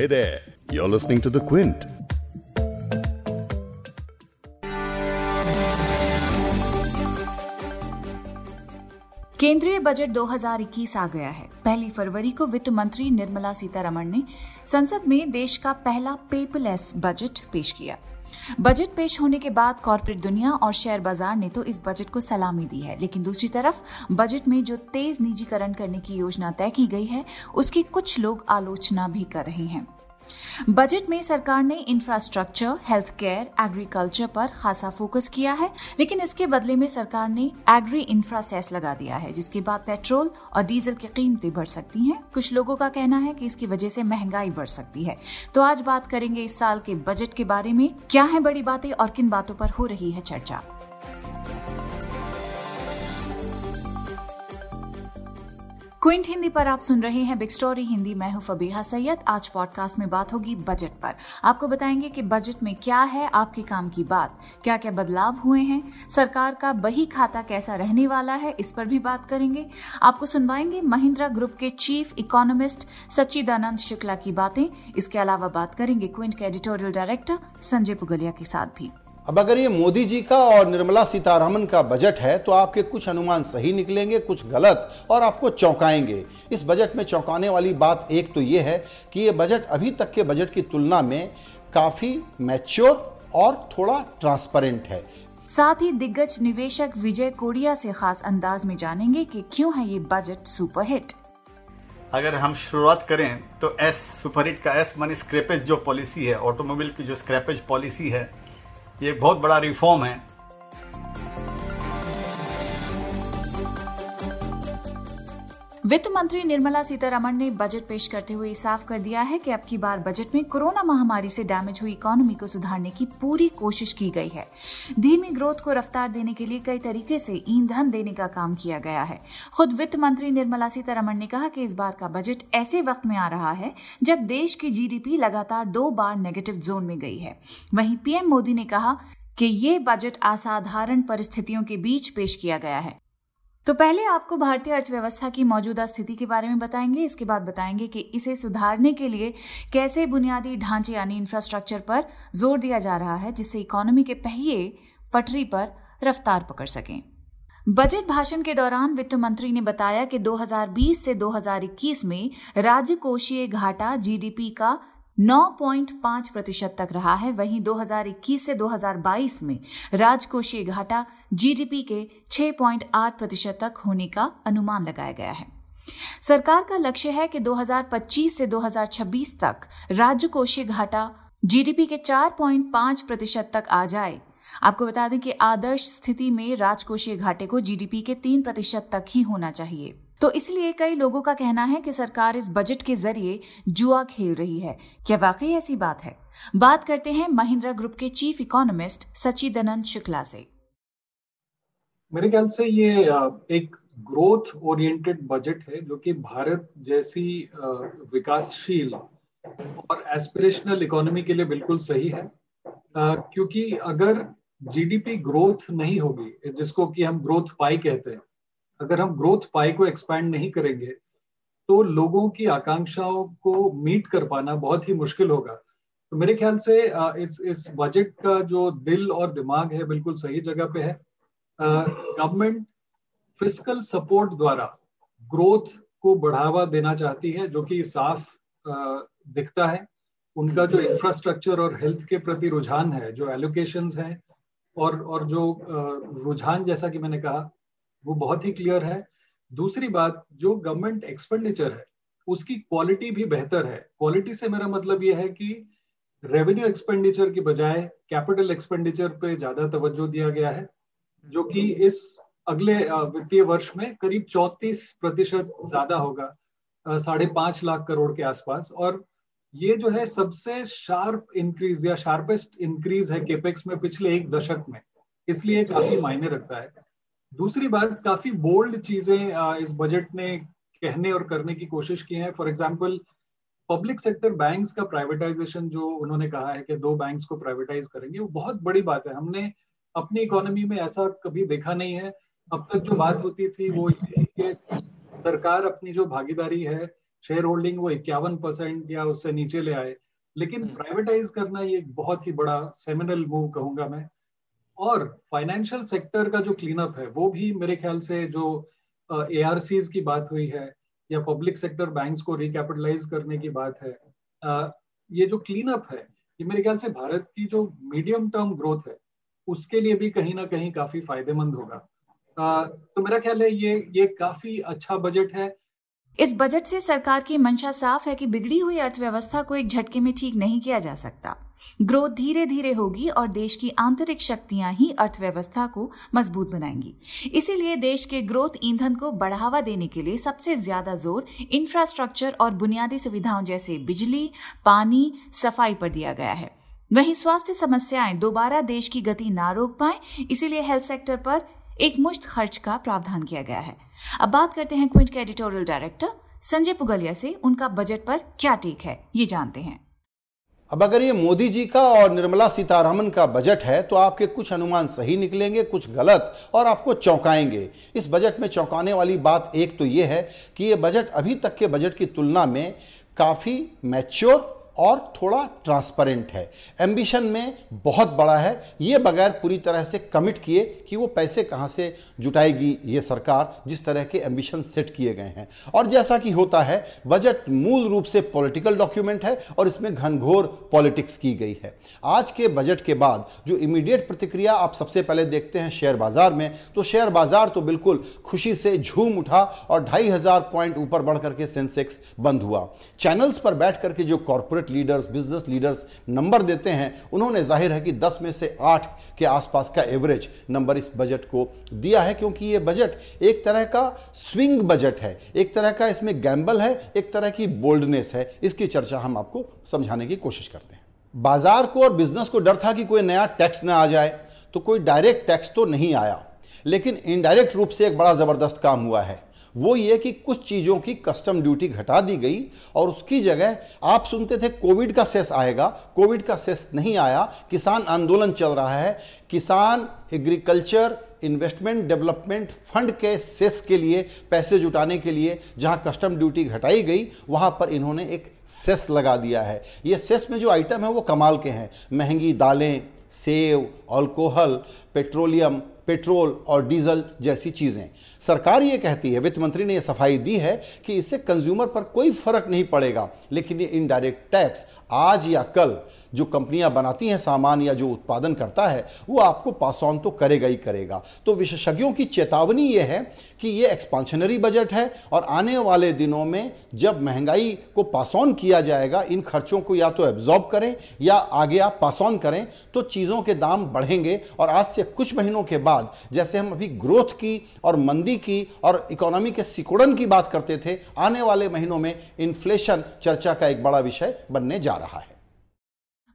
Hey there, you're listening to The Quint. केंद्रीय budget 2021 आ गया है पहली फरवरी को वित्त मंत्री निर्मला सीतारमण ने संसद में देश का पहला पेपरलेस बजट पेश किया बजट पेश होने के बाद कॉरपोरेट दुनिया और शेयर बाज़ार ने तो इस बजट को सलामी दी है। लेकिन दूसरी तरफ़, बजट में जो तेज निजीकरण करने की योजना तय की गई है, उसकी कुछ लोग आलोचना भी कर रहे हैं। बजट में सरकार ने इंफ्रास्ट्रक्चर हेल्थ केयर एग्रीकल्चर पर खासा फोकस किया है, लेकिन इसके बदले में सरकार ने एग्री इंफ्रा सेस लगा दिया है, जिसके बाद पेट्रोल और डीजल की कीमतें बढ़ सकती हैं। कुछ लोगों का कहना है कि इसकी वजह से महँगाई बढ़ सकती है। तो आज बात करेंगे इस साल के बजट के बारे में। क्या है बड़ी बातें और किन बातों पर हो रही है चर्चा? क्विंट हिंदी पर आप सुन रहे हैं बिग स्टोरी हिंदी, मैं हूँ फबीहा सैयद। आज पॉडकास्ट में बात होगी बजट पर। आपको बताएँगे कि बजट में क्या है, आपके काम की बात। क्या क्या बदलाव हुए हैं? सरकार का बही खाता कैसा रहने वाला है, इस पर भी बात करेंगे। आपको सुनवाएँगे महिंद्रा ग्रुप के चीफ इकोनॉमिस्ट सच्चिदानंद शुक्ला की बातें। इसके अलावा बात करेंगे क्विंट के एडिटोरियल डायरेक्टर संजय पुगलिया के साथ भी। अब अगर ये मोदी जी का और निर्मला सीतारमन का बजट है तो आपके कुछ अनुमान सही निकलेंगे कुछ गलत और आपको चौंकाएँगे। इस बजट में चौंकाने वाली बात एक तो ये है कि ये बजट अभी तक के बजट की तुलना में काफ़ी मैच्योर और थोड़ा ट्रांसपेरेंट है। साथ ही दिग्गज निवेशक विजय कोडिया से खास अंदाज में जानेंगे कि क्यों है ये बजट सुपरहिट। अगर हम शुरुआत करें तो एस सुपरहिट का एस मनी स्क्रैपेज जो पॉलिसी है ऑटोमोबाइल की जो स्क्रैपेज पॉलिसी है ये बहुत बड़ा रिफॉर्म है। वित्त मंत्री निर्मला सीतारमण ने बजट पेश करते हुए साफ़ कर दिया है कि अब की बार बजट में कोरोना महामारी से डैमेज हुई इकोनॉमी को सुधारने की पूरी कोशिश की गई है। धीमी ग्रोथ को रफ्तार देने के लिए कई तरीके से ईंधन देने का काम किया गया है। खुद वित्त मंत्री निर्मला सीतारमण ने कहा कि इस बार का बजट ऐसे वक्त में आ रहा है जब देश की जीडीपी लगातार दो बार नेगेटिव जोन में गई है। वहीं पीएम मोदी ने कहा कि ये बजट असाधारण परिस्थितियों के बीच पेश किया गया है। तो पहले आपको भारतीय अर्थव्यवस्था की मौजूदा स्थिति के बारे में बताएँगे, इसके बाद बताएँगे कि इसे सुधारने के लिए कैसे बुनियादी ढांचे यानी इंफ्रास्ट्रक्चर पर ज़ोर दिया जा रहा है, जिससे इकोनॉमी के पहिए पटरी पर रफ्तार पकड़ सकें। बजट भाषण के दौरान वित्त मंत्री ने बताया कि 2020 से 2021 में राज्य कोषीय घाटा जीडीपी का 9.5 प्रतिशत तक रहा है। वहीं 2021 से 2022 में राजकोषीय घाटा जीडीपी के 6.8 प्रतिशत तक होने का अनुमान लगाया गया है। सरकार का लक्ष्य है कि 2025 से 2026 तक राजकोषीय घाटा जीडीपी के 4.5 प्रतिशत तक आ जाए। आपको बता दें कि आदर्श स्थिति में राजकोषीय घाटे को जीडीपी के तीन प्रतिशत तक ही होना चाहिए। तो इसलिए कई लोगों का कहना है कि सरकार इस बजट के ज़रिए जुआ खेल रही है। क्या वाकई ऐसी बात है? बात करते हैं महिंद्रा ग्रुप के चीफ इकोनॉमिस्ट सचिदानंद शुक्ला से। मेरे ख्याल से ये एक ग्रोथ ओरिएंटेड बजट है जो कि भारत जैसी विकासशील और एस्पिरेशनल इकोनॉमी के लिए बिल्कुल सही है। क्योंकि अगर जीडीपी ग्रोथ नहीं होगी, जिसको कि हम ग्रोथ पाई कहते हैं अगर हम ग्रोथ पाई को एक्सपैंड नहीं करेंगे तो लोगों की आकांक्षाओं को मीट कर पाना बहुत ही मुश्किल होगा। तो मेरे ख्याल से इस इस बजट का जो दिल और दिमाग है बिल्कुल सही जगह पे है। गवर्नमेंट फ़िज़िकल सपोर्ट द्वारा ग्रोथ को बढ़ावा देना चाहती है, जो कि साफ़ दिखता है। उनका जो इंफ्रास्ट्रक्चर और हेल्थ के प्रति रुझान है, जो एलोकेशन है, और और जो रुझान जैसा कि मैंने कहा वो बहुत ही क्लियर है। दूसरी बात जो गवर्नमेंट एक्सपेंडिचर है उसकी क्वालिटी भी बेहतर है। क्वालिटी से मेरा मतलब यह है कि रेवेन्यू एक्सपेंडिचर की बजाय कैपिटल एक्सपेंडिचर पे ज़्यादा तवज्जो दिया गया है जो कि इस अगले वित्तीय वर्ष में करीब चौतीस प्रतिशत ज़्यादा होगा साढ़े पाँच लाख करोड़ के आसपास। और ये जो है सबसे शार्प इंक्रीज या शार्पेस्ट इंक्रीज है केपेक्स में पिछले एक दशक में। इसलिए काफ़ी मायने रखता है। दूसरी बात काफ़ी बोल्ड चीज़ें इस बजट ने कहने और करने की कोशिश की है। For example public sector banks का प्राइवेटाइजेशन जो उन्होंने कहा है कि दो बैंक्स को प्राइवेटाइज करेंगे वो बहुत बड़ी बात है। हमने अपनी इकोनॉमी में ऐसा कभी देखा नहीं है। अब तक जो बात होती थी वो ये कि सरकार अपनी जो भागीदारी है शेयर होल्डिंग वो इक्यावन परसेंट या उससे नीचे ले आए। लेकिन प्राइवेटाइज हम्म। करना ये बहुत ही बड़ा सेमिनल मूव कहूँगा मैं। और फाइनेंशियल सेक्टर का जो क्लीन अप है वो भी मेरे ख्याल से जो ए uh, की बात हुई है या पब्लिक सेक्टर बैंक्स को रिकैपिटलाइज करने की बात है आ, ये जो क्लीन अप है ये मेरे ख्याल से भारत की जो मीडियम टर्म ग्रोथ है उसके लिए भी कहीं ना कहीं काफ़ी फ़ायदेमंद होगा। आ, तो मेरा ख्याल है ये ये काफ़ी अच्छा बजट है। इस बजट से सरकार की मंशा साफ़ है कि बिगड़ी हुई अर्थव्यवस्था को एक झटके में ठीक नहीं किया जा सकता। ग्रोथ धीरे धीरे होगी और देश की आंतरिक शक्तियाँ ही अर्थव्यवस्था को मज़बूत बनाएँगी। इसीलिए देश के ग्रोथ ईंधन को बढ़ावा देने के लिए सबसे ज़्यादा ज़ोर इंफ्रास्ट्रक्चर और बुनियादी सुविधाओं जैसे बिजली, पानी, सफ़ाई पर दिया गया है। वहीं स्वास्थ्य समस्याएँ दोबारा देश की गति ना रोक पाए, इसीलिए हेल्थ सेक्टर पर एक मुश्त खर्च का प्रावधान किया गया है। अब बात करते हैं क्विंट के एडिटोरियल डायरेक्टर संजय पुगलिया से, उनका बजट पर क्या टेक है, ये जानते हैं। अब अगर ये मोदी जी का और निर्मला सीतारामन का बजट है तो आपके कुछ अनुमान सही निकलेंगे, कुछ गलत, और आपको चौंकाएँगे। इस बजट में चौंकाने वाली बात एक तो ये है कि ये बजट अभी तक के बजट की तुलना में काफ़ी मैच्योर और थोड़ा ट्रांसपेरेंट है। एम्बिशन में बहुत बड़ा है। ये बगैर पूरी तरह से कमिट किए कि वो पैसे कहाँ से जुटाएगी ये सरकार, जिस तरह के एम्बिशन सेट किए गए हैं। और जैसा कि होता है बजट मूल रूप से पॉलिटिकल डॉक्यूमेंट है और इसमें घनघोर पॉलिटिक्स की गई है। आज के बजट के बाद जो इमीडिएट प्रतिक्रिया आप सबसे पहले देखते हैं शेयर बाज़ार में तो शेयर बाज़ार तो बिल्कुल खुशी से झूम उठा और ढाई हज़ार पॉइंट ऊपर बढ़ करके सेंसेक्स बंद हुआ। चैनल्स पर बैठ करके जो corporate leaders business leaders number देते हैं। उन्होंने ज़ाहिर है कि 10 में से 8 के आसपास का एवरेज नंबर इस बजट को दिया है, क्योंकि ये बजट एक तरह का स्विंग बजट है। एक तरह का इसमें गैम्बल है, एक तरह की बोल्डनेस है। इसकी चर्चा हम आपको समझाने की कोशिश करते हैं। बाज़ार को और बिज़नेस को डर था कि कोई नया टैक्स ना आ जाए तो कोई डायरेक्ट टैक्स तो नहीं आया। लेकिन इनडायरेक्ट रूप से एक बड़ा ज़बरदस्त काम हुआ है। वो ये कि कुछ चीज़ों की कस्टम ड्यूटी घटा दी गई और उसकी जगह आप सुनते थे कोविड का सेस आएगा, कोविड का सेस नहीं आया, किसान आंदोलन चल रहा है। किसान एग्रीकल्चर इन्वेस्टमेंट डेवलपमेंट फंड के सेस के लिए, पैसे जुटाने के लिए जहाँ कस्टम ड्यूटी घटाई गई, वहाँ पर इन्होंने एक सेस लगा दिया है। ये सेस में जो आइटम है वो कमाल के हैं। महँगी दालें, सेव अल्कोहल पेट्रोलियम पेट्रोल और डीजल जैसी चीज़ें। सरकार ये कहती है, वित्त मंत्री ने यह सफ़ाई दी है कि इससे कंज्यूमर पर कोई फ़र्क नहीं पड़ेगा, लेकिन ये इनडायरेक्ट टैक्स आज या कल जो कंपनियाँ बनाती हैं, सामान या जो उत्पादन करता है, वो आपको पास ऑन तो करेगा ही करेगा। तो विशेषज्ञों की चेतावनी ये है कि ये एक्सपांशनरी बजट है और आने वाले दिनों में जब महँगाई को पास ऑन किया जाएगा, इन खर्चों को या तो एब्जॉर्ब करें या आगे आप पास ऑन करें तो चीज़ों के दाम बढ़ेंगे और आज से कुछ महीनों के बाद, जैसे हम अभी ग्रोथ की और मंदी की और इकोनॉमी के सिकुड़न की बात करते थे, आने वाले महीनों में इन्फ्लेशन चर्चा का एक बड़ा विषय बनने जा रहा है।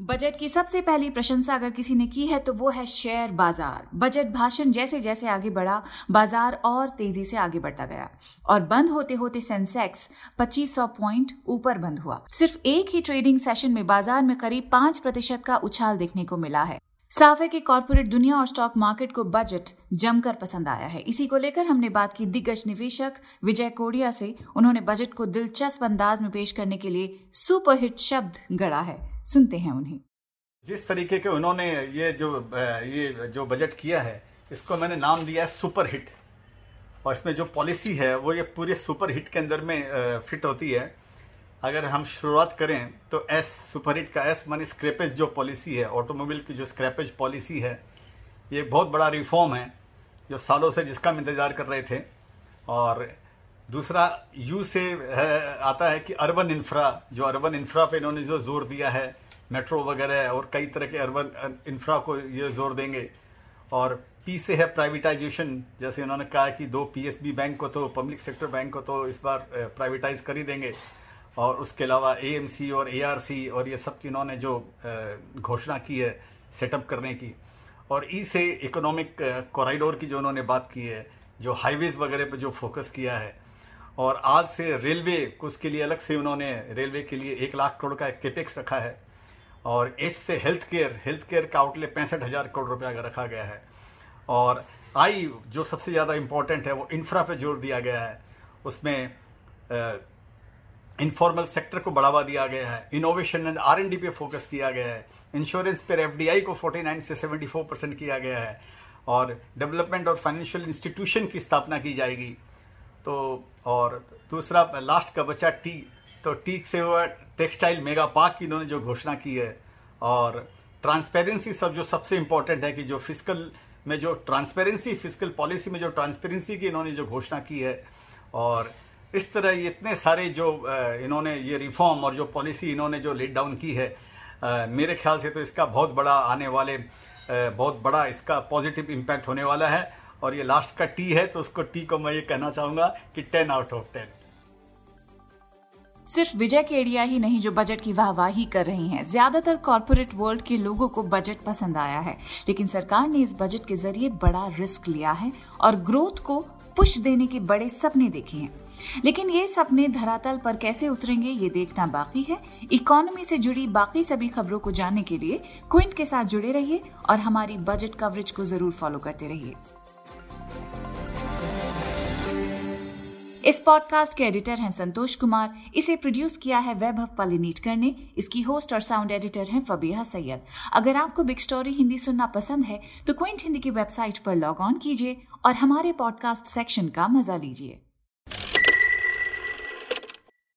बजट की सबसे पहली प्रशंसा अगर किसी ने की है तो वो है शेयर बाज़ार। बजट भाषण जैसे जैसे आगे बढ़ा, बाज़ार और तेज़ी से आगे बढ़ता गया। और बंद होते होते सेंसेक्स 2500 पॉइंट ऊपर बंद हुआ। सिर्फ़ एक ही ट्रेडिंग सेशन में बाज़ार में करीब पाँच प्रतिशत का उछाल देखने को मिला है। साफ़ है कि कॉरपोरेट दुनिया और स्टॉक मार्केट को बजट जमकर पसंद आया है। इसी को लेकर हमने बात की दिग्गज निवेशक विजय कोडिया से। उन्होंने बजट को दिलचस्प अंदाज में पेश करने के लिए सुपरहिट शब्द गढ़ा है। सुनते हैं उन्हें। जिस तरीके के उन्होंने ये जो ये जो बजट किया है, इसको मैंने नाम दिया है सुपर हिट और इसमें जो पॉलिसी है, वो ये पूरे सुपर हिट के अंदर में फिट होती है। अगर हम शुरुआत करें तो एस सुपर हिट का एस मानी स्क्रैपेज जो पॉलिसी है ऑटोमोबाइल की जो स्क्रैपेज पॉलिसी है, ये बहुत बड़ा रिफॉर्म है, जो सालों से जिसका हम इंतज़ार कर रहे थे। और दूसरा यू से है, आता है कि अर्बन इंफ्रा जो अर्बन इंफ्रा पे इन्होंने जो ज़ोर दिया है मेट्रो वगैरह और कई तरह के अर्बन इंफ्रा को ये ज़ोर देंगे। और पी से है प्राइवेटाइजेशन जैसे उन्होंने कहा कि दो पीएसबी बैंक को तो पब्लिक सेक्टर बैंक को तो इस बार प्राइवेटाइज कर ही देंगे। और उसके अलावा एएमसी और एआरसी और ये सब की इन्होंने जो घोषणा की है सेटअप करने की। और ई से इकोनॉमिक कॉरिडोर की जो उन्होंने बात की है जो हाईवेज वगैरह पर जो फोकस किया है और आज से रेलवे को उसके लिए अलग से उन्होंने रेलवे के लिए एक लाख करोड़ का केपेक्स रखा है। और एच से हेल्थ केयर हेल्थ केयर का आउटले पैंसठ हज़ार करोड़ रुपया का रखा गया है। और आई, जो सबसे ज़्यादा इम्पोर्टेंट है, वो इंफ्रा पे ज़ोर दिया गया है। उसमें इनफॉर्मल सेक्टर को बढ़ावा दिया गया है। Innovation and R N D पे फोकस किया गया है। इंश्योरेंस पर एफ़ डी आई को 49 से 74 परसेंट किया गया है। और डेवलपमेंट और फाइनेंशियल इंस्टीट्यूशन की स्थापना की जाएगी। तो और दूसरा लास्ट का बचा टी। तो टी से हुआ टेक्सटाइल मेगा पार्क की इन्होंने जो घोषणा की है। और ट्रांसपेरेंसी सब जो सबसे इंपॉर्टेंट है कि जो फ़िज़िकल में जो ट्रांसपेरेंसी फ़िज़िकल पॉलिसी में जो ट्रांसपेरेंसी की इन्होंने जो घोषणा की है। और इस तरह इतने सारे जो इन्होंने ये रिफॉर्म और जो पॉलिसी इन्होंने जो लेट डाउन की है मेरे ख्याल से तो इसका बहुत बड़ा आने वाले बहुत बड़ा इसका पॉजिटिव इम्पैक्ट होने वाला है। और ये लास्ट का टी है तो उसको टी को मैं ये कहना चाहूँगा कि टेन आउट ऑफ़ टेन सिर्फ़ विजय केडिया ही नहीं, जो बजट की वाहवाही कर रही हैं। ज़्यादातर कॉरपोरेट वर्ल्ड के लोगों को बजट पसंद आया है, लेकिन सरकार ने इस बजट के ज़रिए बड़ा रिस्क लिया है और ग्रोथ को पुश देने के बड़े सपने देखे हैं। लेकिन ये सपने धरातल पर कैसे उतरेंगे, ये देखना बाकी है। इकोनॉमी से जुड़ी बाकी सभी खबरों को जानने के लिए क्विंट के साथ जुड़े रहिए और हमारी बजट कवरेज को ज़रूर फॉलो करते रहिए। इस पॉडकास्ट के एडिटर हैं संतोष कुमार। इसे प्रोड्यूस किया है वैभव पलिनीटकर ने इसकी होस्ट और साउंड एडिटर हैं फबीहा सैयद। अगर आपको बिग स्टोरी हिंदी सुनना पसंद है तो क्विंट हिंदी की वेबसाइट पर लॉग ऑन कीजिए और हमारे पॉडकास्ट सेक्शन का मज़ा लीजिए।